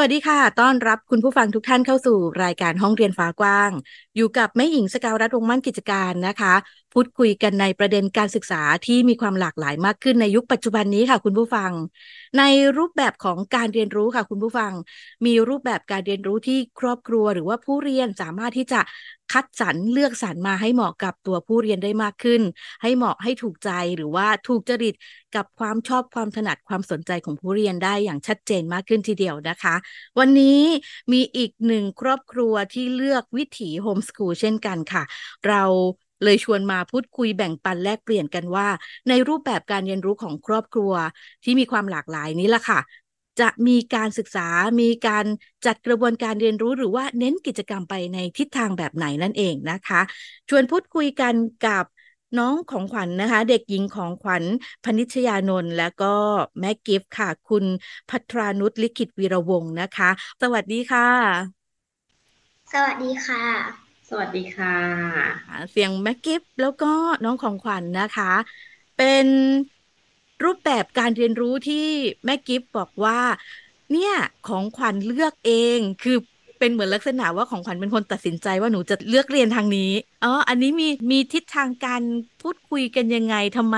วัสดีค่ะ ต้อนรับคุณผู้ฟังทุกท่านเข้าสู่รายการห้องเรียนฟ้ากว้าง อยู่กับแม่หญิงสกาวรัฐวงมั่นกิจการนะคะ พูดคุยกันในประเด็นการศึกษาที่มีความหลากหลายมากขึ้นในยุคปัจจุบันนี้ค่ะ คุณผู้ฟัง ในรูปแบบของการเรียนรู้ค่ะ คุณผู้ฟัง มีรูปแบบการเรียนรู้ที่ครอบครัวหรือว่าผู้เรียนสามารถที่จะ คัดสรรเลือกสรรมาให้เหมาะกับตัวผู้เรียนได้มากขึ้น ให้เหมาะให้ถูกใจหรือว่าถูกจริตกับความชอบความถนัดความสนใจของผู้เรียนได้อย่างชัดเจนมากขึ้นทีเดียวนะคะ วันนี้มีอีกหนึ่งครอบครัวที่เลือกวิถีโฮมสกูลเช่นกันค่ะ เราเลยชวนมาพูดคุยแบ่งปันแลกเปลี่ยนกันว่า ในรูปแบบการเรียนรู้ของครอบครัวที่มีความหลากหลายนี้ล่ะค่ะ จะมีการศึกษา มีการจัดกระบวนการเรียนรู้หรือว่าเน้นกิจกรรมไปในทิศทางแบบไหนนั่นเองนะคะ ชวนพูดคุยกันกับน้องของขวัญนนะคะ เด็กหญิงของขวัญพนิชยานนท์และก็แม่กิฟต์ค่ะ คุณพัทรานุชลิขิตวีระวงศ์นะคะ สวัสดีค่ะ สวัสดีค่ะ สวัสดีค่ะ เสียงแม่กิฟต์แล้วก็น้องของขวัญนนะคะ เป็น รูปแบบการเรียนรู้ที่แม่กิฟบอกว่า เนี่ยของขวัญเลือกเองคือเป็นเหมือนลักษณะว่าของขวัญเป็นคนตัดสินใจว่าหนูจะเลือกเรียนทางนี้อ๋ออันนี้มีมีทิศทางการพูดคุยกันยังไงทำไม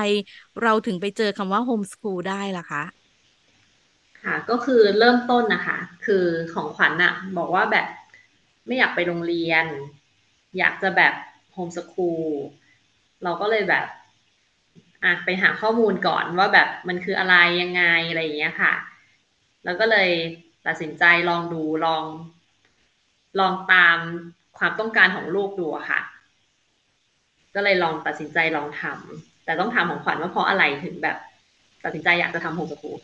เราถึงไปเจอคำว่าโฮมสคูลได้ล่ะคะค่ะก็คือเริ่มต้นนะคะ คือของขวัญอะบอกว่าแบบไม่อยากไปโรงเรียน อยากจะแบบโฮมสคูลเราก็เลยแบบ อะไปหาข้อมูลก่อนว่าแบบมันคืออะไรยังไงอะไรอย่างเงี้ยค่ะ แล้วก็เลยตัดสินใจลองดูลอง ลองตามความต้องการของลูกดูค่ะ ก็เลยลองตัดสินใจลองทำแต่ต้องถามของขวัญว่าเพราะอะไรถึงแบบ ตัดสินใจอยากจะทำโฮมสกูล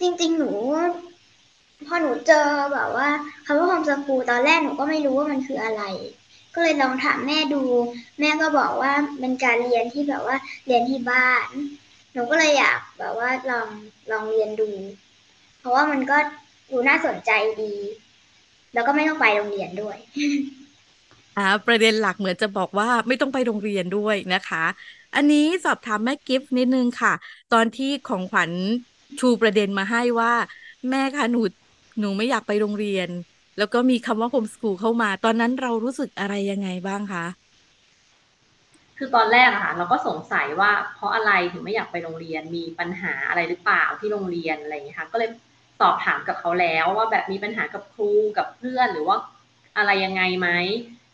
จริง ๆ หนูพอหนูเจอแบบว่าคำว่าโฮมสกูลตอนแรกหนูก็ไม่รู้ว่ามันคืออะไร ก็เลยลองถามแม่ดู แม่ก็บอกว่าเป็นการเรียนที่แบบว่าเรียนที่บ้าน หนูก็เลยอยากแบบว่าลองลองเรียนดู เพราะว่ามันก็ดูน่าสนใจดี แล้วก็ไม่ต้องไปโรงเรียนด้วยอ่าประเด็นหลักเหมือนจะบอกว่าไม่ต้องไปโรงเรียนด้วยนะคะ อันนี้สอบถามแม่กิฟต์นิดนึงค่ะ ตอนที่ของขวัญชูประเด็นมาให้ว่า แม่คะหนูหนูไม่อยากไปโรงเรียน แล้วก็มีคำว่าโฮมสกูลเข้ามา ตอนนั้นเรารู้สึกอะไรยังไงบ้างคะคือตอนแรกอะค่ะเราก็สงสัยว่าเพราะอะไรถึงไม่อยากไปโรงเรียนมีปัญหาอะไรหรือเปล่าที่โรงเรียนอะไรอย่างนี้ค่ะก็เลยสอบถามกับเขาแล้วว่าแบบมีปัญหากับครูกับเพื่อนหรือว่าอะไรยังไงไหม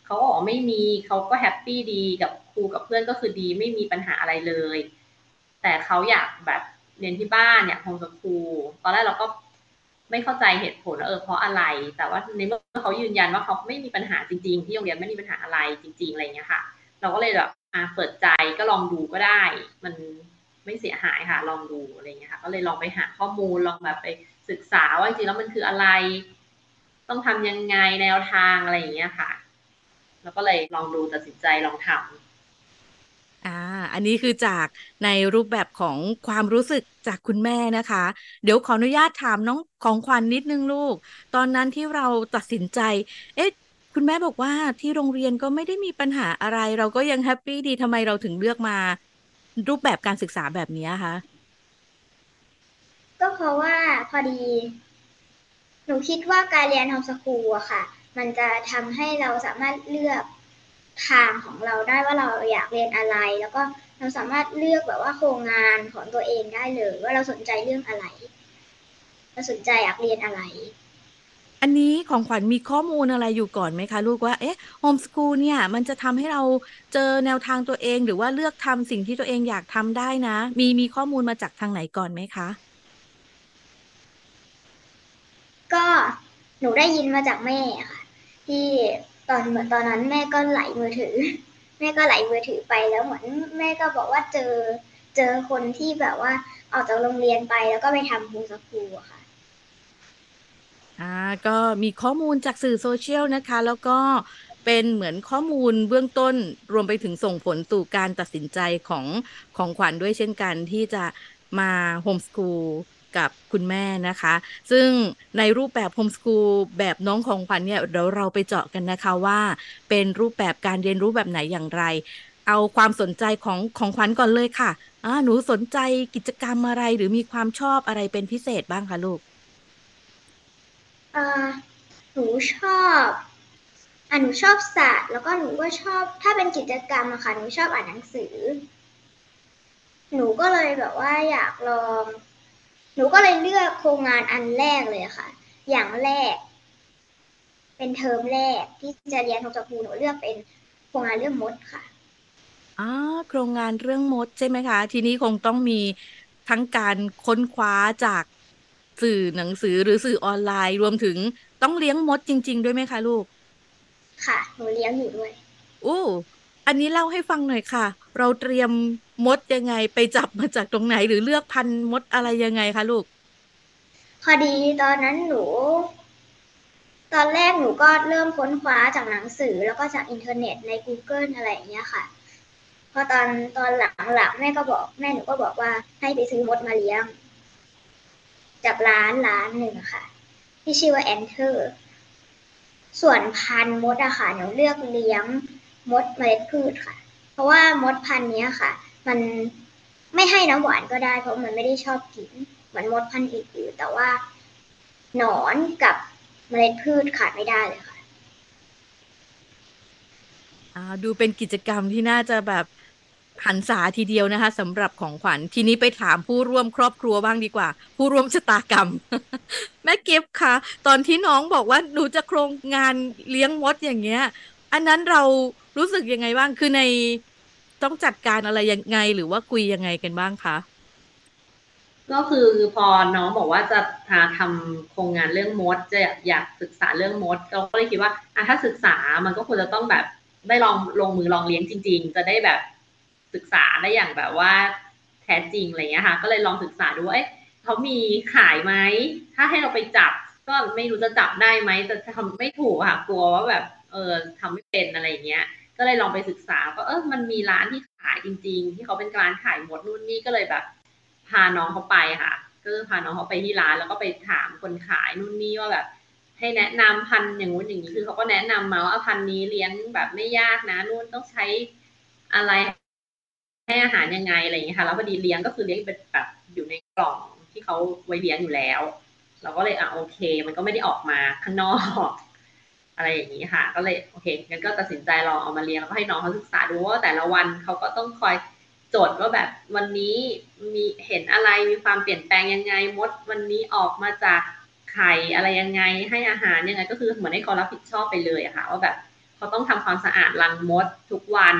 เขาบอกไม่มีเขาก็ happy ดีกับครูกับเพื่อนก็คือดีไม่มีปัญหาอะไรเลย แต่เขาอยากแบบเรียนที่บ้านอยาก homeschool ตอนแรกเราก็ ไม่เข้าใจเหตุผลเออเพราะอะไร แต่ว่าในเมื่อเขายืนยันว่าเขาไม่มีปัญหาจริง ๆ ที่โรงเรียนไม่มีปัญหาอะไรจริง ๆอะไรเงี้ยค่ะ เราก็เลยแบบอ่าเปิดใจก็ลองดูก็ได้ มันไม่เสียหายค่ะ ลองดูอะไรเงี้ยค่ะ ก็เลยลองไปหาข้อมูลลองแบบไปศึกษาว่าจริงๆแล้วมันคืออะไร ต้องทำยังไงแนวทางอะไรอย่างเงี้ยค่ะ แล้วก็เลยลองดูตัดสินใจลองทำ อ่า อันนี้คือจากในรูปแบบของความรู้สึกจากคุณแม่นะคะ เดี๋ยวขออนุญาตถามน้องของขวัญนนิดนึงลูก ตอนนั้นที่เราตัดสินใจ เอ๊ะ คุณแม่บอกว่าที่โรงเรียนก็ไม่ได้มีปัญหาอะไร เราก็ยังแฮปปี้ดีทำไมเราถึงเลือกมา รูปแบบการศึกษาแบบนี้คะ ก็เพราะว่าพอดี หนูคิดว่าการเรียนโฮมสกูลอะค่ะ มันจะทำให้เราสามารถเลือก ทางของเราได้ว่าเราอยากเรียนอะไร แล้วก็เราสามารถเลือกแบบว่าโครงงานของตัวเองได้เลย ว่าเราสนใจเรื่องอะไร เราสนใจอยากเรียนอะไร อันนี้ของขวัญมีข้อมูลอะไรอยู่ก่อนไหมคะ ลูกว่าเอ๊ะโฮมสกูลเนี่ย มันจะทำให้เราเจอแนวทางตัวเอง หรือว่าเลือกทำสิ่งที่ตัวเองอยากทำได้นะ มีมีข้อมูลมาจากทางไหนก่อนไหมคะ ก็หนูได้ยินมาจากแม่ค่ะที่ ตอนเมือตอนนั้นแม่ก็ไหลมือถือ แม่ก็ไหลมือถือไปแล้วเหมือนแม่ก็บอกว่าเจอเจอคนที่แบบว่าออกจากโรงเรียนไปแล้วก็ไปทำโฮมสกูลอะค่ะอ่าก็มีข้อมูลจากสื่อโซเชียลนะคะ แล้วก็เป็นเหมือนข้อมูลเบื้องต้นรวมไปถึงส่งผลสู่การตัดสินใจของของขวัญด้วยเช่นกันที่จะมาโฮมสคูล กับคุณแม่นะคะ ซึ่งในรูปแบบโฮมสคูลแบบน้องของขวัญเนี่ยเดี๋ยวเราไปเจาะกันนะคะว่า เป็นรูปแบบการเรียนรู้แบบไหนอย่างไร เอาความสนใจของของขวัญก่อนเลยค่ะอ่าหนูสนใจกิจกรรมอะไรหรือมีความชอบอะไรเป็นพิเศษบ้างคะลูกอ่าหนูชอบอะหนูชอบศาสตร์แล้วก็หนูก็ชอบถ้าเป็นกิจกรรมอะค่ะหนูชอบอ่านหนังสือ หนูก็เลยแบบว่าอยากลอง หนูก็เลยเลือกโครงงานอันแรกเลยค่ะ อย่างแรก เป็นเทอมแรกที่จะเรียนของจักรูหนูเลือกเป็นโครงงานเรื่องมดค่ะอ่าโครงงานเรื่องมดใช่ไหมคะ ทีนี้คงต้องมีทั้งการค้นคว้าจากสื่อหนังสือหรือสื่อออนไลน์ รวมถึงต้องเลี้ยงมดจริง ๆ ด้วยไหมคะลูก ค่ะ หนูเลี้ยงอยู่ด้วย อู้ อันนี้เล่าให้ฟังหน่อยค่ะ เราเตรียมมดยังไงไปจับมาจากตรงไหนหรือเลือกพันธุ์มดอะไรยังไงคะลูก พอดีตอนนั้นหนู ตอนแรกหนูก็เริ่มค้นคว้าจากหนังสือแล้วก็จากอินเทอร์เน็ตใน Google อะไรอย่างเงี้ยค่ะ พอตอนตอนหลังๆแม่ก็บอกแม่หนูก็บอกว่าให้ไปซื้อมดมาเลี้ยง จากร้านร้านหนึ่งค่ะ ที่ชื่อว่าแอนเทอร์ส่วนพันธุ์มดอะค่ะหนูเลือกเลี้ยง มดเมล็ดพืชค่ะ เพราะว่ามดพันธุ์เนี้ยค่ะ มันไม่ให้น้ำหวานก็ได้ เพราะมันไม่ได้ชอบกินเหมือนมดพันธุ์อื่นๆแต่ว่าหนอนกับเมล็ดพืชขาดไม่ได้เลยค่ะอ่าดูเป็นกิจกรรมที่น่าจะแบบหันษาทีเดียวนะคะสำหรับของขวัญทีนี้ไปถามผู้ร่วมครอบครัวบ้างดีกว่า ผู้ร่วมชะตากรรม แม่กิฟต์คะตอนที่น้องบอกว่าหนูจะโครงงานเลี้ยงมดอย่างเงี้ย อันนั้นเรารู้สึกยังไงบ้างคือในต้องจัดการอะไรยังไงหรือว่าคุยยังไงกันบ้างคะก็คือพอน้องบอกว่าจะทาทำโครงงานเรื่องมด จะอยากศึกษาเรื่องมด เราก็เลยคิดว่าอะถ้าศึกษามันก็ควรจะต้องแบบได้ลองลงมือลองเลี้ยงจริง ๆ จะได้แบบศึกษาได้อย่างแบบว่าแท้จริงอะไรเงี้ยค่ะ ก็เลยลองศึกษาดูว่าเอ๊ะเขามีขายไหมถ้าให้เราไปจับ ก็ไม่รู้จะจับได้ไหมจะทำไม่ถูกค่ะกลัวว่าแบบ เออทำไม่เป็นอะไรเงี้ย ก็เลยลองไปศึกษาก็เออมันมีร้านที่ขายจริง ๆ ที่เขาเป็นร้านขายหมดนู่นนี่ก็เลยแบบ พาน้องเขาไปค่ะ ก็คือพาน้องเขาไปที่ร้านแล้วก็ไปถามคนขายนู่นนี่ว่าแบบ ให้แนะนำพันธุ์อย่างงู้นอย่างนี้คือเขาก็แนะนำมาว่าพันธุ์นี้เลี้ยงแบบไม่ยากนะนู่นต้องใช้อะไรให้อาหารยังไงอะไรอย่างเงี้ยค่ะแล้วพอดีเลี้ยงก็คือเลี้ยงเป็นแบบอยู่ในกล่องที่เขาไว้เลี้ยงอยู่แล้ว เราก็เลยอะโอเค มันก็ไม่ได้ออกมาข้างนอก อะไรอย่างนี้ค่ะ ก็เลยโอเคงั้นก็ตัดสินใจลองเอามาเลี้ยงแล้วก็ให้น้องเขาศึกษาดูว่าแต่ละวันเขาก็ต้องคอยจดว่าแบบวันนี้มีเห็นอะไรมีความเปลี่ยนแปลงยังไงมดวันนี้ออกมาจากไข่อะไรยังไงให้อาหารยังไงก็คือเหมือนให้เขารับผิดชอบไปเลยค่ะ ว่าแบบเขาต้องทำความสะอาดรังมดทุกวัน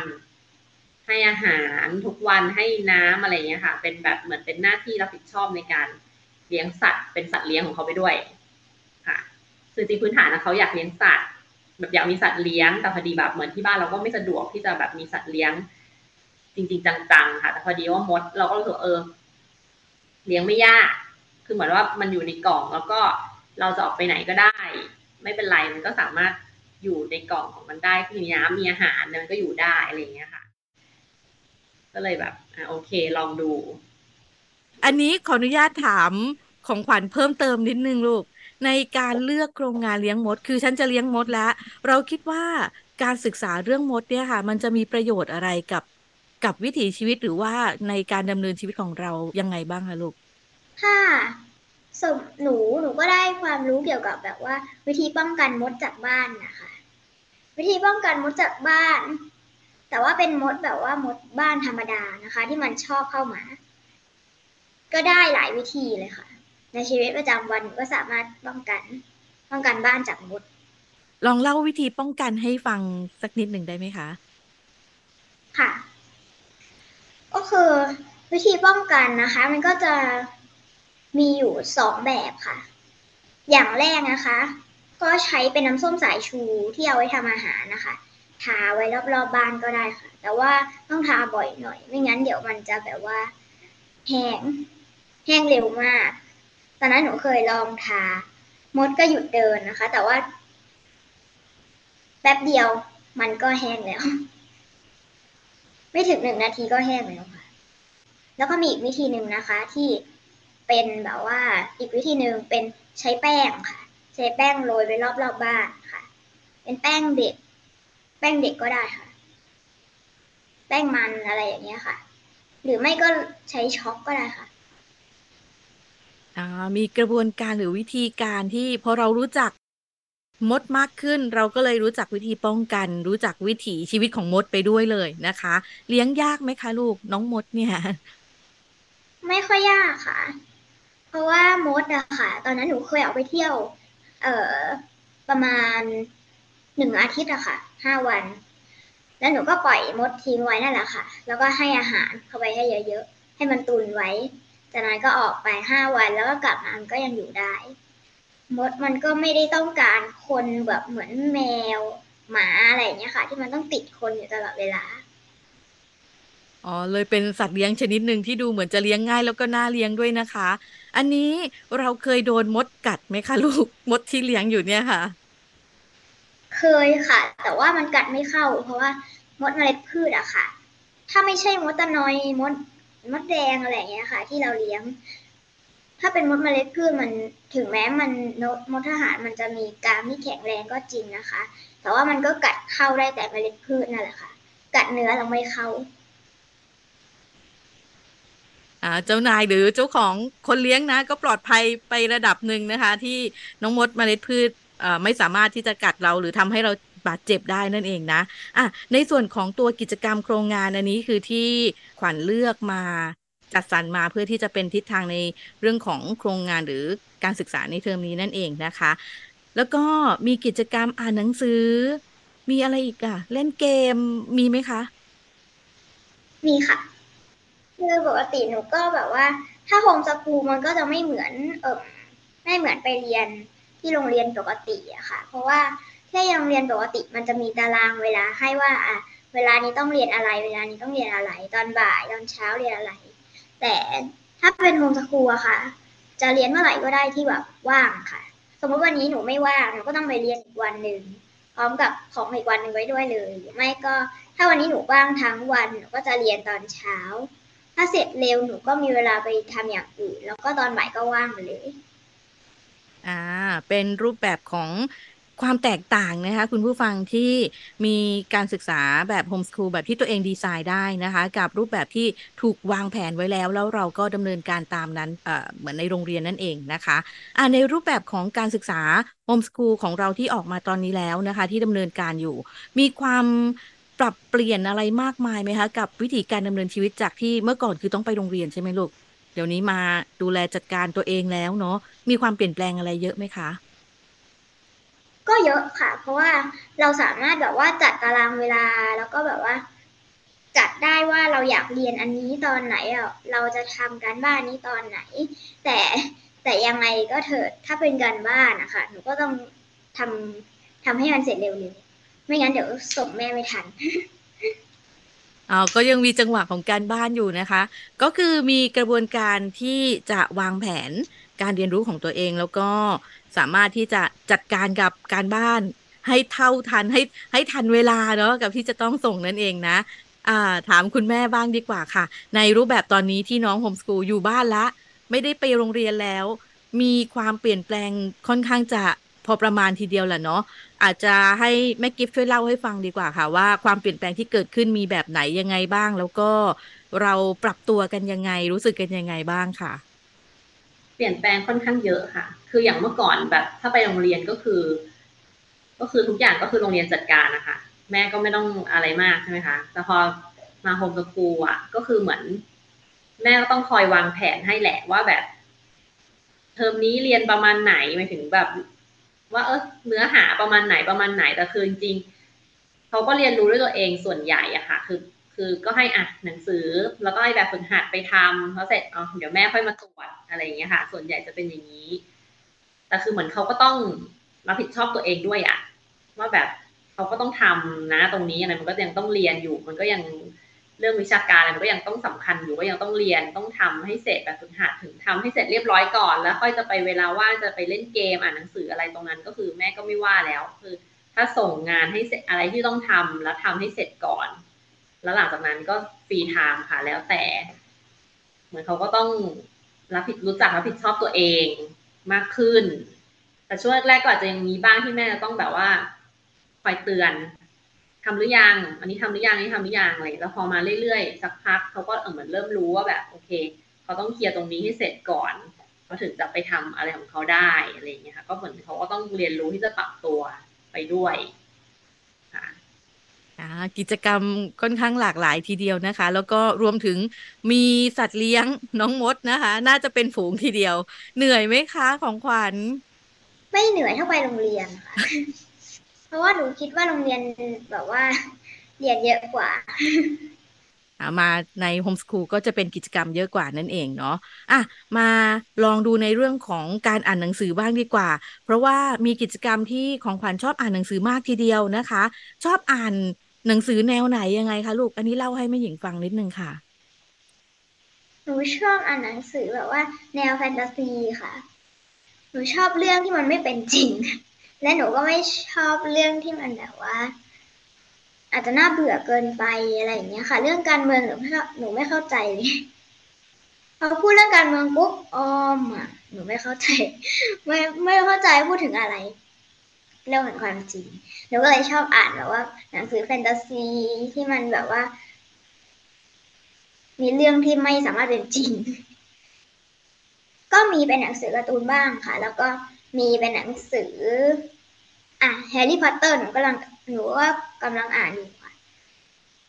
ให้อาหารทุกวันให้น้ำอะไรเงี้ยค่ะ เป็นแบบเหมือนเป็นหน้าที่รับผิดชอบในการเลี้ยงสัตว์ เป็นสัตว์เลี้ยงของเขาไปด้วย คือจริงพื้นฐานนะเขาอยากเลี้ยงสัตว์แบบอยากมีสัตว์เลี้ยงแต่พอดีแบบเหมือนที่บ้านเราก็ไม่สะดวกที่จะแบบมีสัตว์เลี้ยง จริง ๆ จังๆ ค่ะ แต่พอดีว่ามดเราก็รู้สึกเออ เลี้ยงไม่ยาก คือเหมือนว่ามันอยู่ในกล่องแล้วก็เราจะออกไปไหนก็ได้ ไม่เป็นไรมันก็สามารถอยู่ในกล่องของมันได้มีน้ำมีอาหารมันก็อยู่ได้อะไรอย่างเงี้ยค่ะ ก็เลยแบบอโอเคลองดู อันนี้ขออนุญาตถามของขวัญเพิ่มเติมนิดนึงลูก ในการเลือกโครงงานเลี้ยงมด คือฉันจะเลี้ยงมดแล้ว เราคิดว่าการศึกษาเรื่องมดเนี่ยค่ะ มันจะมีประโยชน์อะไรกับกับวิถีชีวิตหรือว่าในการดำเนินชีวิตของเรายังไงบ้างคะลูก ค่ะสมหนูหนูก็ได้ความรู้เกี่ยวกับแบบว่า วิธีป้องกันมดจากบ้านนะคะ วิธีป้องกันมดจากบ้าน แต่ว่าเป็นมดแบบว่ามดบ้านธรรมดานะคะ ที่มันชอบเข้ามา ก็ได้หลายวิธีเลยค่ะ ในชีวิตประจำวันหนูก็สามารถป้องกันป้องกันบ้านจากมด ลองเล่าวิธีป้องกันให้ฟังสักนิดหนึ่งได้ไหมคะ ค่ะ ก็คือวิธีป้องกันนะคะ มันก็จะมีอยู่สองแบบค่ะ อย่างแรกนะคะ ก็ใช้เป็นน้ำส้มสายชูที่เอาไว้ทำอาหารนะคะทาไว้รอบๆบบ้านก็ได้ค่ะ แต่ว่าต้องทาบ่อยหน่อย ไม่งั้นเดี๋ยวมันจะแบบว่าแห้งแห้งเร็วมาก ตอนนั้นหนูเคยลองทามดก็หยุดเดินนะคะ แต่ว่า แป๊บเดียวมันก็แห้งแล้ว ไม่ถึงหนึ่งนาทีก็แห้งแล้วค่ะ แล้วก็มีอีกวิธีหนึ่งนะคะ ที่เป็นแบบว่าอีกวิธีหนึ่งเป็นใช้แป้งค่ะ ใช้แป้งโรยไปรอบๆบบ้านค่ะ เป็นแป้งเด็ก แป้งเด็กก็ได้ค่ะ แป้งมันอะไรอย่างเงี้ยค่ะ หรือไม่ก็ใช้ช็อกก็ได้ค่ะ อา มีกระบวนการหรือวิธีการที่พอเรารู้จักมดมากขึ้น เราก็เลยรู้จักวิธีป้องกัน รู้จักวิถีชีวิตของมดไปด้วยเลยนะคะ เลี้ยงยากไหมคะลูกน้องมดเนี่ย ไม่ค่อยยากค่ะ เพราะว่ามดอะค่ะ ตอนนั้นหนูเคยออกไปเที่ยว เอ่อประมาณหนึ่งอาทิตย์อะค่ะห้าวัน แล้วหนูก็ปล่อยมดทิ้งไว้นั่นแหละค่ะ แล้วก็ให้อาหารเข้าไปให้เยอะๆให้มันตุนไว้ จากนั้นก็ออกไปห้าวันแล้วก็กลับมามันก็ยังอยู่ได้ มดมันก็ไม่ได้ต้องการคนแบบเหมือนแมว หมาอะไรอย่างเงี้ยค่ะ ที่มันต้องติดคนอยู่ตลอดเวลาอ๋อเลยเป็นสัตว์เลี้ยงชนิดหนึ่งที่ดูเหมือนจะเลี้ยงง่ายแล้วก็น่าเลี้ยงด้วยนะคะ อันนี้เราเคยโดนมดกัดไหมคะลูกมดที่เลี้ยงอยู่เนี่ยค่ะ เคยค่ะ แต่ว่ามันกัดไม่เข้า เพราะว่ามดเมล็ดพืชอะค่ะ ถ้าไม่ใช่มดตะนอยมด มดแดงอะไรอย่างเงี้ยค่ะ ที่เราเลี้ยง ถ้าเป็นมดเมล็ดพืชมันถึงแม้มันนกมดทหารมันจะมีกรามที่แข็งแรงก็จริงนะคะ แต่ว่ามันก็กัดเข้าได้แต่เมล็ดพืชนั่นแหละค่ะ กัดเนื้อเราไม่เข้าอ่าเจ้านายหรือเจ้าของคนเลี้ยงนะ ก็ปลอดภัยไประดับหนึ่งนะคะ ที่น้องมดเมล็ดพืชไม่สามารถที่จะกัดเราหรือทำให้เรา บาดเจ็บได้นั่นเองนะอะในส่วนของตัวกิจกรรมโครงงานอันนี้คือที่ขวัญเลือกมาจัดสรรมาเพื่อที่จะเป็นทิศทางในเรื่องของโครงงานหรือการศึกษาในเทอมนี้นั่นเองนะคะ แล้วก็มีกิจกรรมอ่านหนังสือ มีอะไรอีกอะเล่นเกมมีไหมคะ มีค่ะคือปกติหนูก็แบบว่า ถ้าโฮมสกูลมันก็จะไม่เหมือนเออไม่เหมือนไปเรียนที่โรงเรียนปกติอะค่ะ เพราะว่า ที่โรงเรียนปกติมันจะมีตารางเวลาให้ว่าอะเวลานี้ต้องเรียนอะไร เวลานี้ต้องเรียนอะไร ตอนบ่ายตอนเช้าเรียนอะไร แต่ถ้าเป็นโฮมสกูลอะค่ะ จะเรียนเมื่อไหร่ก็ได้ที่แบบว่างค่ะ สมมติวันนี้หนูไม่ว่างหนูก็ต้องไปเรียนอีกวันหนึ่งพร้อมกับของอีกวันหนึ่งไว้ด้วยเลย ไม่ก็ถ้าวันนี้หนูว่างทั้งวันหนูก็จะเรียนตอนเช้า ถ้าเสร็จเร็วหนูก็มีเวลาไปทำอย่างอื่น แล้วก็ตอนบ่ายก็ว่างเลย อ่า เป็นรูปแบบของ ความแตกต่างนะคะคุณผู้ฟังที่มีการศึกษาแบบโฮมส o ูลแบบที่ตัวเองดีไซน์ได้นะคะกับรูปแบบที่ถูกวางแผนไว้แล้ว แล้วเราก็ดำเนินการตามนั้นเหมือนในโรงเรียนนั่นเองนะคะอ่าในรูปแบบของการศึกษาโฮมส o ูลของเราที่ออกมาตอนนี้แล้วนะคะ ที่ดำเนินการอยู่ มีความปรับเปลี่ยนอะไรมากมายไหมคะกับวิธีการดำเนินชีวิตจากที่เมื่อก่อนคือต้องไปโรงเรียนใช่ไหมลูกเดี๋ยวนี้มาดูแลจัดการตัวเองแล้วเนาะมีความเปลี่ยนแปลงอะไรเยอะไหมคะ ก็เยอะค่ะ เพราะว่าเราสามารถแบบว่าจัดตารางเวลาแล้วก็แบบว่า จัดได้ว่าเราอยากเรียนอันนี้ตอนไหนอะเราจะทำการบ้านนี้ตอนไหน แต่แต่ยังไงก็เถิดถ้าเป็นการบ้านนะคะหนูก็ต้องทำทำให้มันเสร็จเร็วๆไม่งั้นเดี๋ยวส่งแม่ไม่ทันอ๋อก็ยังมีจังหวะของการบ้านอยู่นะคะ ก็คือมีกระบวนการที่จะวางแผนการเรียนรู้ของตัวเองแล้วก็ สามารถที่จะจัดการกับการบ้าน ให้เท่าทันให้ให้ทันเวลาเนาะกับที่จะต้องส่งนั่นเองนะอ่าถามคุณแม่บ้างดีกว่าค่ะ ในรูปแบบตอนนี้ที่น้องโฮมสกูลอยู่บ้านละ ไม่ได้ไปโรงเรียนแล้ว มีความเปลี่ยนแปลงค่อนข้างจะพอประมาณทีเดียวแหละเนาะอาจจะให้แม่กิฟต์ช่วยเล่าให้ฟังดีกว่าค่ะ ว่าความเปลี่ยนแปลงที่เกิดขึ้นมีแบบไหนยังไงบ้าง แล้วก็เราปรับตัวกันยังไงรู้สึกกันยังไงบ้างค่ะ ลี่ยนแปลงค่อนข้างเยอะค่ะ คืออย่างเมื่อก่อนแบบ ถ้าไปโรงเรียนก็คือ ก็คือทุกอย่างก็คือโรงเรียนจัดการนะคะ แม่ก็ไม่ต้องอะไรมากใช่ไหมคะแต่พอมาโฮมสกูลอะ ก็คือเหมือน แม่ก็ต้องคอยวางแผนให้แหละว่าแบบ เทอมนี้เรียนประมาณไหนหมายถึงแบบ ว่าเออเนื้อหาประมาณไหนประมาณไหนแต่คือจริงๆเขาก็เรียนรู้ด้วยตัวเองส่วนใหญ่อะค่ะ คือ คือก็ให้อะหนังสือแล้วก็ให้แบบฝึกหัดไปทำพอเสร็จอ๋อเดี๋ยวแม่ค่อยมาตรวจอะไรอย่างเงี้ยค่ะ ส่วนใหญ่จะเป็นอย่างนี้ แต่คือเหมือนเขาก็ต้องรับผิดชอบตัวเองด้วยอะว่าแบบเขาก็ต้องทำนะตรงนี้อะไรมันก็ยังต้องเรียนอยู่ มันก็ยังเรื่องวิชาการอะไรมันก็ยังต้องสำคัญอยู่ก็ยังต้องเรียนต้องทำให้เสร็จแบบฝึกหัดถึงทำให้เสร็จเรียบร้อยก่อน แล้วค่อยจะไปเวลาว่างจะไปเล่นเกมอ่านหนังสืออะไรตรงนั้นก็คือแม่ก็ไม่ว่าแล้วคือ ถ้าส่งงานให้เสร็จอะไรที่ต้องทำแล้วทำให้เสร็จก่อน แล้วหลังจากนั้นก็ free time ค่ะ แล้วแต่ เหมือนเขาก็ต้องรับผิดรู้จักรับผิดชอบตัวเองมากขึ้น แต่ช่วงแรกก็อาจจะยังมีบ้างที่แม่จะต้องแบบว่าคอยเตือนทำหรือยัง อันนี้ทำหรือยังอันนี้ทำหรือยังอะไรแล้วพอมาเรื่อยๆสักพักเขาก็เหมือนเริ่มรู้ว่าแบบ โอเคเขาต้องเคลียร์ตรงนี้ให้เสร็จก่อนเขาถึงจะไปทำอะไรของเขาได้อะไรอย่างเงี้ยค่ะ ก็เหมือนเขาก็ต้องเรียนรู้ที่จะปรับตัวไปด้วย กิจกรรมค่อนข้างหลากหลายทีเดียวนะคะ แล้วก็รวมถึงมีสัตว์เลี้ยงน้องมดนะคะ น่าจะเป็นฝูงทีเดียว เหนื่อยไหมคะของขวัญ ไม่เหนื่อยเท่าไปโรงเรียนค่ะ เพราะว่าหนูคิดว่าโรงเรียนแบบว่าเรียนเยอะกว่ามาในโฮมสคูลก็จะเป็นกิจกรรมเยอะกว่านั่นเองเนาะอะมาลองดูในเรื่องของการอ่านหนังสือบ้างดีกว่า เพราะว่ามีกิจกรรมที่ของขวัญชอบอ่านหนังสือมากทีเดียวนะคะ ชอบอ่าน หนังสือแนวไหนยังไงคะลูก อันนี้เล่าให้แม่หญิงฟังนิดนึงค่ะ หนูชอบอ่านหนังสือแบบว่า แนวแฟนตาซีค่ะ หนูชอบเรื่องที่มันไม่เป็นจริง และหนูก็ไม่ชอบเรื่องที่มันแบบว่า อาจจะน่าเบื่อเกินไปอะไรอย่างเงี้ยค่ะ เรื่องการเมืองหนูไม่หนูไม่เข้าใจเลยพอพูดเรื่องการเมืองปุ๊บออมอะหนูไม่เข้าใจ ไม่ไม่เข้าใจพูดถึงอะไร เรื่องของความจริงหนูก็เลยชอบอ่านแบบว่าหนังสือแฟนตาซีที่มันแบบว่า มีเรื่องที่ไม่สามารถเป็นจริง ก็มีเป็นหนังสือการ์ตูนบ้างค่ะ แล้วก็มีเป็นหนังสือ อะแฮร์รี่พอตเตอร์หนูกำลังหนูว่ากำลังอ่านอยู่ค่ะ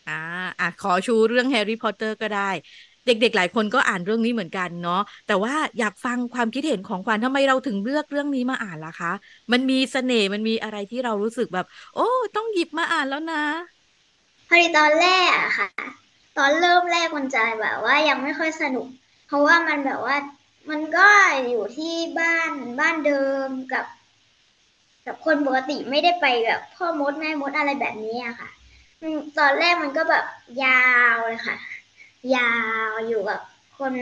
อ่าอะขอชูเรื่องแฮร์รี่พอตเตอร์ก็ได้ เด็กๆ หลายคนก็อ่านเรื่องนี้เหมือนกันเนาะแต่ว่าอยากฟังความคิดเห็นของขวัญทำไมเราถึงเลือกเรื่องนี้มาอ่านล่ะคะ มันมีเสน่ห์มันมีอะไรที่เรารู้สึกแบบ โอ้ต้องหยิบมาอ่านแล้วนะพอดีตอนแรกอะค่ะ ตอนเริ่มแรกมันจะแบบว่ายังไม่ค่อยสนุก เพราะว่ามันแบบว่ามันก็อยู่ที่บ้านบ้านเดิมกับ กับคนปกติไม่ได้ไปแบบพ่อมดแม่มดอะไรแบบนี้อะค่ะตอนแรกมันก็แบบยาวเลยค่ะ ยาวอยู่กับคน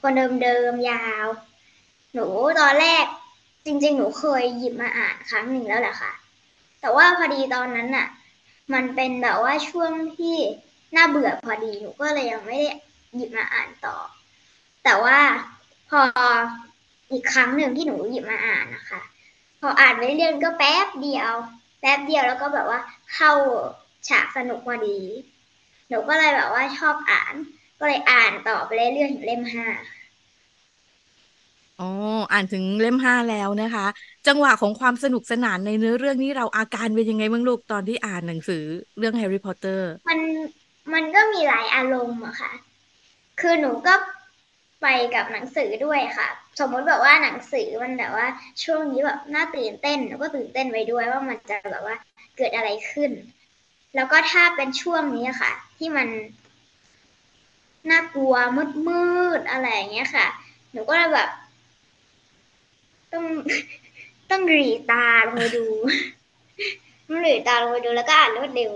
คนเดิมๆยาว หนูตอนแรกจริง ๆ หนูเคยหยิบมาอ่านครั้งหนึ่งแล้วแหละค่ะ แต่ว่าพอดีตอนนั้นน่ะ มันเป็นแบบว่าช่วงที่น่าเบื่อพอดีหนูก็เลยยังไม่ได้หยิบมาอ่านต่อ แต่ว่าพออีกครั้งหนึ่งที่หนูหยิบมาอ่านนะคะ พออ่านไปเรื่อยก็แป๊บเดียว แป๊บเดียวแล้วก็แบบว่าเข้าฉากสนุกพอดี หนูก็เลยแบบว่าชอบอ่าน ก็เลยอ่านต่อไปเรื่อยๆถึงเล่มห้าอ๋ออ่านถึงเล่มห้าแล้วนะคะ จังหวะของความสนุกสนานในเนื้อเรื่องนี้เราอาการเป็นยังไงบ้างลูกตอนที่อ่านหนังสือเรื่องแฮร์รี่พอตเตอร์ มันมันก็มีหลายอารมณ์อะค่ะ คือหนูก็ไปกับหนังสือด้วยค่ะ สมมติแบบว่าหนังสือมันแบบว่าช่วงนี้แบบน่าตื่นเต้นแล้วก็ตื่นเต้นไปด้วยว่ามันจะแบบว่าเกิดอะไรขึ้น แล้วก็ถ้าเป็นช่วงนี้ค่ะ ที่มันน่ากลัวมืดมืดอะไรอย่างเงี้ยค่ะ หนูก็แบบ ต้องต้องหลีตาลงไปดูต้องหลีตาลงไปดูแล้วก็อ่านรวดเร็ว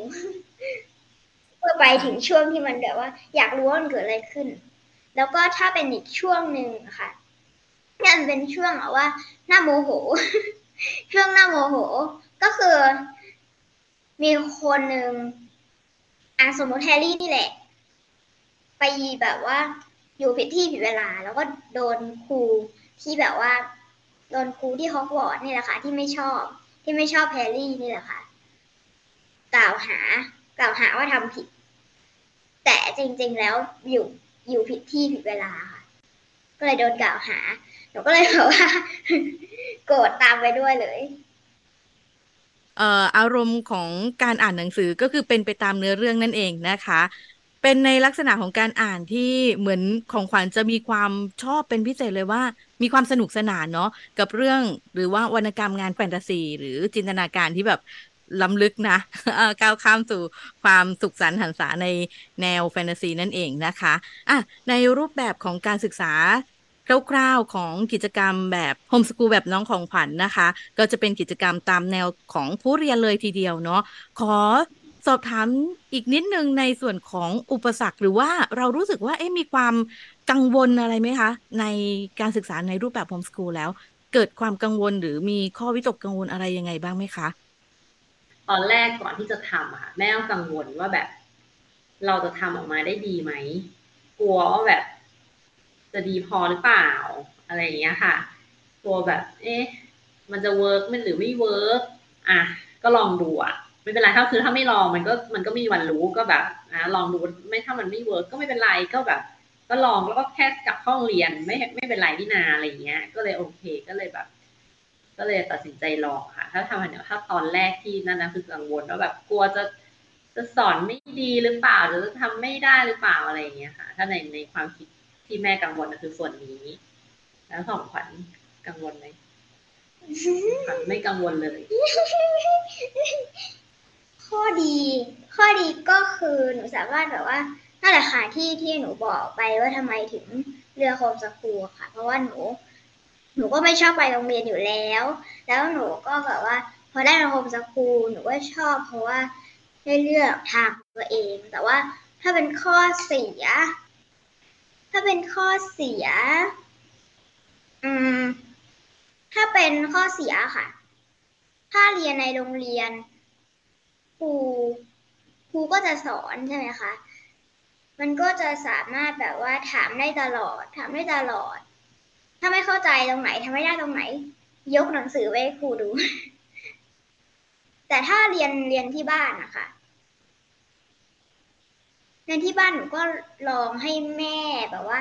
เพื่อไปถึงช่วงที่มันแบบว่า อยากรู้ว่ามันเกิดอะไรขึ้น แล้วก็ถ้าเป็นอีกช่วงหนึ่งค่ะนั่นเป็นช่วงว่าหน้าโมโห ช่วงหน้าโมโห ก็คือ มีคนหนึ่งอะสมมติแฮร์รี่นี่แหละ ไปแบบว่า อยู่ผิดที่ผิดเวลา แล้วก็โดนครูที่แบบว่า โดนครูที่ฮอกวอตส์นี่แหละค่ะ ที่ไม่ชอบ ที่ไม่ชอบแฮร์รี่นี่แหละค่ะ กล่าวหา กล่าวหาว่าทำผิด แต่จริง ๆ แล้วอยู่อยู่ผิดที่ผิดเวลาค่ะ ก็เลยโดนกล่าวหาหนูก็เลยแบบว่า โกรธตามไปด้วยเลย เอ่ออารมณ์ของการอ่านหนังสือก็คือเป็นไปตามเนื้อเรื่องนั่นเองนะคะ เป็นในลักษณะของการอ่านที่เหมือนของขวัญจะมีความชอบเป็นพิเศษเลยว่า มีความสนุกสนานเนาะกับเรื่องหรือว่าวรรณกรรมงานแฟนตาซี หรือจินตนาการที่แบบล้ำลึกนะก้าวข้ามสู่ความสุขสันต์หันษาในแนวแฟนตาซีนั่นเองนะคะอะในรูปแบบของการศึกษา คร่าวๆของกิจกรรมแบบโฮมสกูลแบบน้องของขวัญนนะคะ ก็จะเป็นกิจกรรมตามแนวของผู้เรียนเลยทีเดียวเนาะขอสอบถามอีกนิดนึงในส่วนของอุปสรรคหรือว่าเรารู้สึกว่าเอ๊มีความกังวลอะไรไหมคะ ในการศึกษาในรูปแบบโฮมสกูลแล้ว เกิดความกังวลหรือมีข้อวิตกกังวลอะไรยังไงบ้างไหมคะ ตอนแรกก่อนที่จะทำอะค่ะแม่ก็กังวลว่าแบบ เราจะทำออกมาได้ดีไหมกลัวว่าแบบ จะดีพอหรือเปล่า อะไรอย่างเงี้ยค่ะกลัวแบบ เอ๊ะ มันจะ work มันหรือไม่ work อะ ก็ลองดูอะ ไม่เป็นไรถ้าคือถ้าไม่ลองมันก็มันก็ไม่มีวันรู้ก็แบบอะลองดูไม่ถ้ามันไม่ work ก็ไม่เป็นไรก็แบบ ก็ลองแล้วก็แค่กลับห้องเรียนไม่ไม่เป็นไรนี่นาอะไรเงี้ย ก็เลยโอเคก็เลยแบบ ก็เลยตัดสินใจลองค่ะ ถ้าทำเนี่ยถ้าตอนแรกที่นั่นนะคือกังวลว่าแบบกลัวจะจะสอนไม่ดีหรือเปล่าหรือจะทำไม่ได้หรือเปล่าอะไรเงี้ยค่ะ ถ้าในในความคิด ที่แม่กังวลก็คือส่วนนี้ แล้วของขวัญกังวลไหมขวัญไม่กังวลเลย ข้อดี ข้อดีก็คือหนูสามารถแบบว่านั่นแหละค่ะที่ที่หนูบอกไปว่าทำไมถึงเลือกโฮมสกูลค่ะ เพราะว่าหนู หนูก็ไม่ชอบไปโรงเรียนอยู่แล้ว แล้วหนูก็แบบว่าพอได้มาโฮมสกูลหนูก็ชอบเพราะว่าได้เลือกทางตัวเอง แต่ว่าถ้าเป็นข้อเสีย ถ้าเป็นข้อเสีย อืม ถ้าเป็นข้อเสียค่ะ ถ้าเรียนในโรงเรียนครูครูก็จะสอนใช่ไหมคะ มันก็จะสามารถแบบว่าถามได้ตลอด ถามได้ตลอด ถ้าไม่เข้าใจตรงไหนทำไม่ได้ตรงไหน ยกหนังสือไว้ให้ครูดู แต่ถ้าเรียนเรียนที่บ้านนะคะ เรียนที่บ้านหนูก็ลองให้แม่แบบว่า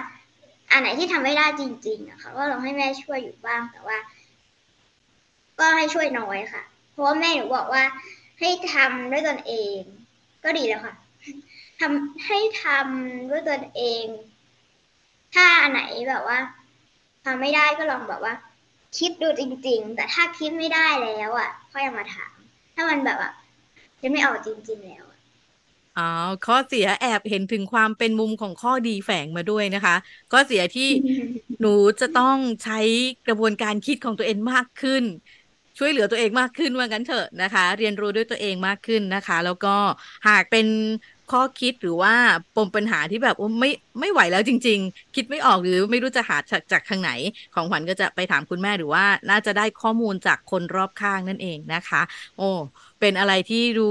อันไหนที่ทำไม่ได้จริงๆนะคะก็ลองให้แม่ช่วยอยู่บ้างแต่ว่า ก็ให้ช่วยน้อยค่ะ เพราะว่าแม่หนูบอกว่าให้ทำด้วยตนเอง ก็ดีแล้วค่ะทำให้ทำด้วยตนเอง ถ้าอันไหนแบบว่าทำไม่ได้ก็ลองแบบว่า คิดดูจริง ๆ แต่ถ้าคิดไม่ได้แล้วอะค่อยมาถามถ้ามันแบบอะจะไม่ออกจริง ๆ แล้ว อ๋อ ข้อเสียแอบเห็นถึงความเป็นมุมของข้อดีแฝงมาด้วยนะคะ ข้อเสียที่หนูจะต้องใช้กระบวนการคิดของตัวเองมากขึ้น ช่วยเหลือตัวเองมากขึ้นว่างั้นเถอะนะคะ เรียนรู้ด้วยตัวเองมากขึ้นนะคะ แล้วก็หากเป็นข้อคิดหรือว่าปมปัญหาที่แบบไม่ไม่ไหวแล้วจริง ๆ คิดไม่ออกหรือไม่รู้จะหาจากจากทางไหน ของขวัญก็จะไปถามคุณแม่หรือว่าน่าจะได้ข้อมูลจากคนรอบข้างนั่นเองนะคะ โอ้เป็นอะไรที่ดู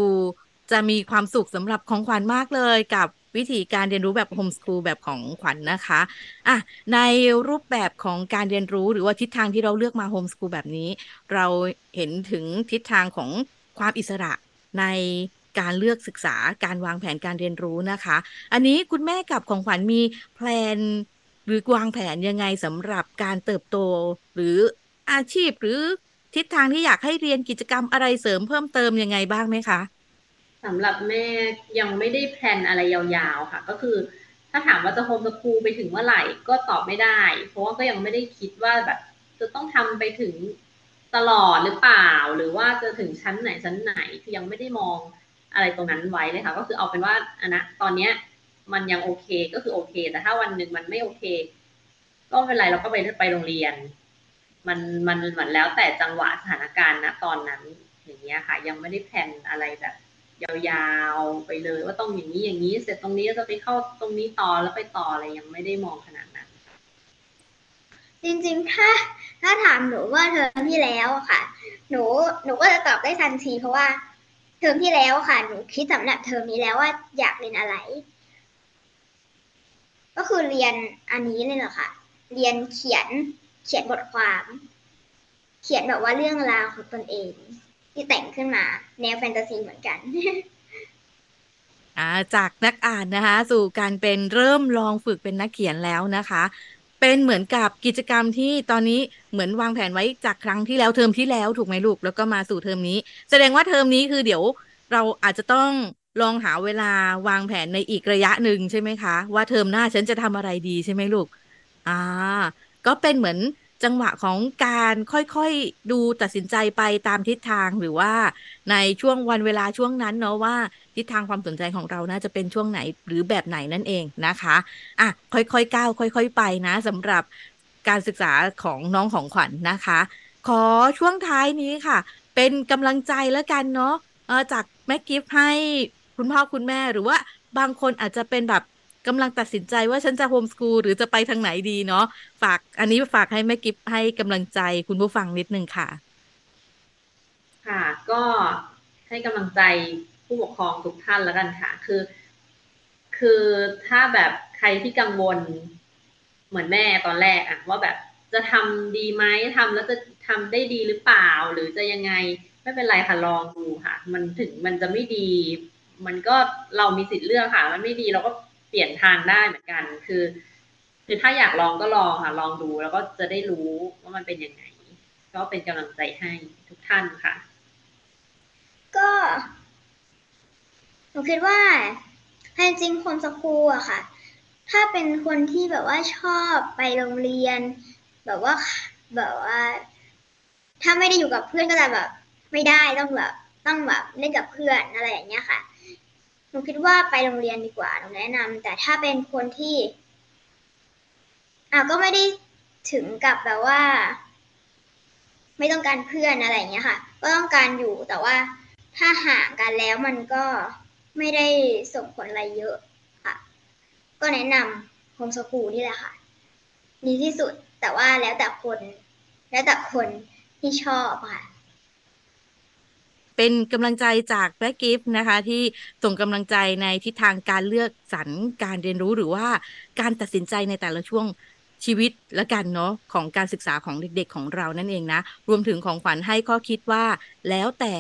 จะมีความสุขสำหรับของขวัญมากเลยกับวิธีการเรียนรู้แบบโฮมสคูลแบบของขวัญนนะคะอะในรูปแบบของการเรียนรู้หรือว่าทิศทางที่เราเลือกมา homeschool แบบนี้ เราเห็นถึงทิศทางของความอิสระในการเลือกศึกษาการวางแผนการเรียนรู้นะคะ อันนี้คุณแม่กับของขวัญมี plan หรือวางแผนยังไงสำหรับการเติบโต หรืออาชีพหรือทิศทางที่อยากให้เรียนกิจกรรมอะไรเสริมเพิ่มเติมยังไงบ้างไหมคะ สำหรับแม่ยังไม่ได้ plan อะไรยาวๆค่ะ ก็คือ ถ้าถามว่าจะโฮมสคูลไปถึงเมื่อไหร่ ก็ตอบไม่ได้ เพราะว่าก็ยังไม่ได้คิดว่าแบบ จะต้องทำไปถึงตลอดหรือเปล่า หรือว่าจะถึงชั้นไหนชั้นไหนคือยังไม่ได้มองอะไรตรงนั้นไว้เลยค่ะ ก็คือเอาเป็นว่าอันนะตอนเนี้ย มันยังโอเคก็คือโอเค แต่ถ้าวันหนึ่งมันไม่โอเค ก็ไม่เป็นไรเราก็ไปไปโรงเรียน มันมันเหมือนแล้วแต่จังหวะสถานการณ์นะตอนนั้นอย่างเงี้ยค่ะ ยังไม่ได้แพลนอะไรแบบ ยาวๆไปเลยว่าต้องอย่างนี้อย่างนี้ เสร็จตรงนี้จะไปเข้าตรงนี้ต่อแล้วไปต่ออะไรยังไม่ได้มองขนาดนั้น จริงๆ ถ้า ถ้าถามหนูว่าเทอมที่แล้วค่ะ หนูหนูก็จะตอบได้ทันทีเพราะว่าเทอมที่แล้วค่ะ หนูคิดสำหรับเทอมนี้แล้วว่าอยากเรียนอะไร ก็คือเรียนอันนี้เลยเหรอคะเรียนเขียนเขียนบทความ เขียนแบบว่าเรื่องราวของตนเอง ที่แต่งขึ้นมา แนวแฟนตาซีเหมือนกันอ่าจากนักอ่านนะคะ สู่การเป็นเริ่มลองฝึกเป็นนักเขียนแล้วนะคะ เป็นเหมือนกับกิจกรรมที่ตอนนี้เหมือนวางแผนไว้จากครั้งที่แล้วเทอมที่แล้วถูกไหมลูกแล้วก็มาสู่เทอมนี้ แสดงว่าเทอมนี้คือเดี๋ยวเราอาจจะต้องลองหาเวลาวางแผนในอีกระยะหนึ่งใช่ไหมคะ ว่าเทอมหน้าฉันจะทำอะไรดีใช่ไหมลูก อ่า ก็เป็นเหมือน จังหวะของการค่อยๆดูตัดสินใจไปตามทิศทางหรือว่าในช่วงวันเวลาช่วงนั้นเนาะว่าทิศทางความสนใจของเราน่าจะเป็นช่วงไหนหรือแบบไหนนั่นเองนะคะอะค่อยๆก้าวค่อย ๆ ไปนะสำหรับการศึกษาของน้องของขวัญนนะคะ ขอช่วงท้ายนี้ค่ะ เป็นกำลังใจแล้วกันเนาะจากแม่กิฟต์ให้คุณพ่อคุณแม่หรือว่าบางคนอาจจะเป็นแบบ กำลังตัดสินใจว่าฉันจะโฮมสกูลหรือจะไปทางไหนดีเนาะฝาก อันนี้ฝากให้แม่กิฟให้กำลังใจคุณผู้ฟังนิดนึงค่ะ ค่ะ ก็ให้กำลังใจผู้ปกครองทุกท่านแล้วกันค่ะ คือ คือถ้าแบบใครที่กังวลเหมือนแม่ตอนแรกอะว่าแบบจะทำดีไหมทำแล้วจะทำได้ดีหรือเปล่า หรือจะยังไงไม่เป็นไรค่ะลองดูค่ะ มันถึงมันจะไม่ดี มันก็เรามีสิทธิ์เลือกค่ะ มันไม่ดีเราก็ เปลี่ยนทางได้เหมือนกัน คือ คือถ้าอยากลองก็ลองค่ะ ลองดูแล้วก็จะได้รู้ว่ามันเป็นยังไง ก็เป็นกำลังใจให้ทุกท่านค่ะ ก็หนูคิดว่าจริงโฮมสคูอะค่ะ ถ้าเป็นคนที่แบบว่าชอบไปโรงเรียน แบบว่าแบบว่า ถ้าไม่ได้อยู่กับเพื่อนก็จะแบบ ไม่ได้ต้องแบบต้องแบบเล่นกับเพื่อนอะไรอย่างเงี้ยค่ะ หนูคิดว่าไปโรงเรียนดีกว่าหนูแนะนำแต่ถ้าเป็นคนที่อะก็ไม่ได้ถึงกับแบบว่า ไม่ต้องการเพื่อนอะไรอย่างเงี้ยค่ะ ก็ต้องการอยู่แต่ว่าถ้าห่างกันแล้วมันก็ไม่ได้ส่งผลอะไรเยอะค่ะ ก็แนะนำ homeschool นี่แหละค่ะดีที่สุดแต่ว่าแล้วแต่คน แล้วแต่คนที่ชอบค่ะ เป็นกำลังใจจากแบ็กิฟต์นะคะ ที่ส่งกำลังใจในทิศทางการเลือกสรรการเรียนรู้หรือว่าการตัดสินใจในแต่ละช่วงชีวิตละกันเนาะของการศึกษาของเด็กๆของเรานั่นเองนะ รวมถึงของขวัญให้ข้อคิดว่าแล้วแต่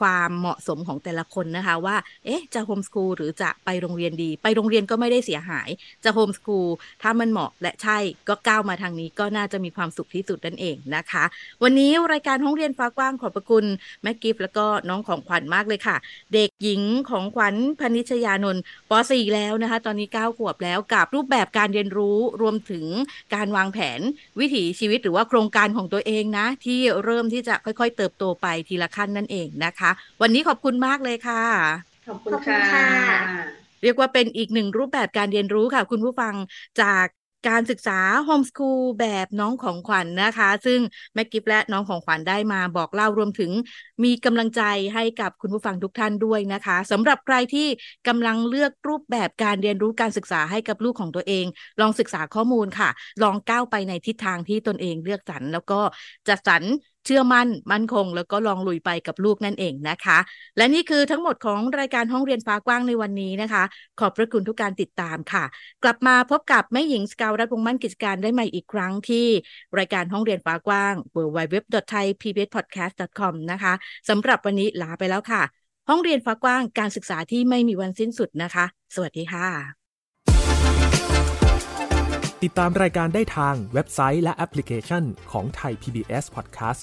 ความเหมาะสมของแต่ละคนนะคะว่า เอ๊ะ จะโฮมสคูลหรือจะไปโรงเรียนดี ไปโรงเรียนก็ไม่ได้เสียหาย จะโฮมสคูลถ้ามันเหมาะและใช่ก็ก้าวมาทางนี้ก็น่าจะมีความสุขที่สุดนั่นเองนะคะ วันนี้รายการห้องเรียนฟ้ากว้างขอบพระคุณแม่กิฟแล้วก็น้องของขวัญมากเลยค่ะ เด็กหญิงของขวัญพนิชยานนท์ป .4 แล้วนะคะ ตอนนี้ 9 ขวบแล้วกับรูปแบบการเรียนรู้รวมถึงการวางแผนวิถีชีวิตหรือว่าโครงการของตัวเองนะ ที่เริ่มที่จะค่อยๆ เติบโตไปทีละขั้นนั่นเองนะคะวันนี้ขอบคุณมากเลยค่ะ ขอบคุณขอบคุณค่ะค่ะ เรียกว่าเป็นอีกหนึ่งรูปแบบการเรียนรู้ค่ะ คุณผู้ฟังจากการศึกษาโฮมสคูลแบบน้องของขวัญนนะคะ ซึ่งแม่กิฟและน้องของขวัญได้มาบอกเล่ารวมถึง มีกำลังใจให้กับคุณผู้ฟังทุกท่านด้วยนะคะสำหรับใครที่กำลังเลือกรูปแบบการเรียนรู้การศึกษาให้กับลูกของตัวเอง ลองศึกษาข้อมูลค่ะ ลองก้าวไปในทิศทางที่ตนเองเลือกสรรแล้วก็จัดสรร เชื่อมั่นมั่นคง แล้วก็ลองลุยไปกับลูกนั่นเองนะคะ และนี่คือทั้งหมดของรายการห้องเรียนฟ้ากว้างในวันนี้นะคะ ขอบพระคุณทุกการติดตามค่ะ กลับมาพบกับแม่หญิงสกาวรัฐวงศ์มั่นกิจการได้ใหม่อีกครั้งที่รายการห้องเรียนฟ้ากว้าง www.thaipbspodcast.com นะคะสำหรับวันนี้ลาไปแล้วค่ะ ห้องเรียนฟ้ากว้างการศึกษาที่ไม่มีวันสิ้นสุดนะคะ สวัสดีค่ะ ติดตามรายการได้ทางเว็บไซต์และแอปพลิเคชันของไทย PBS Podcast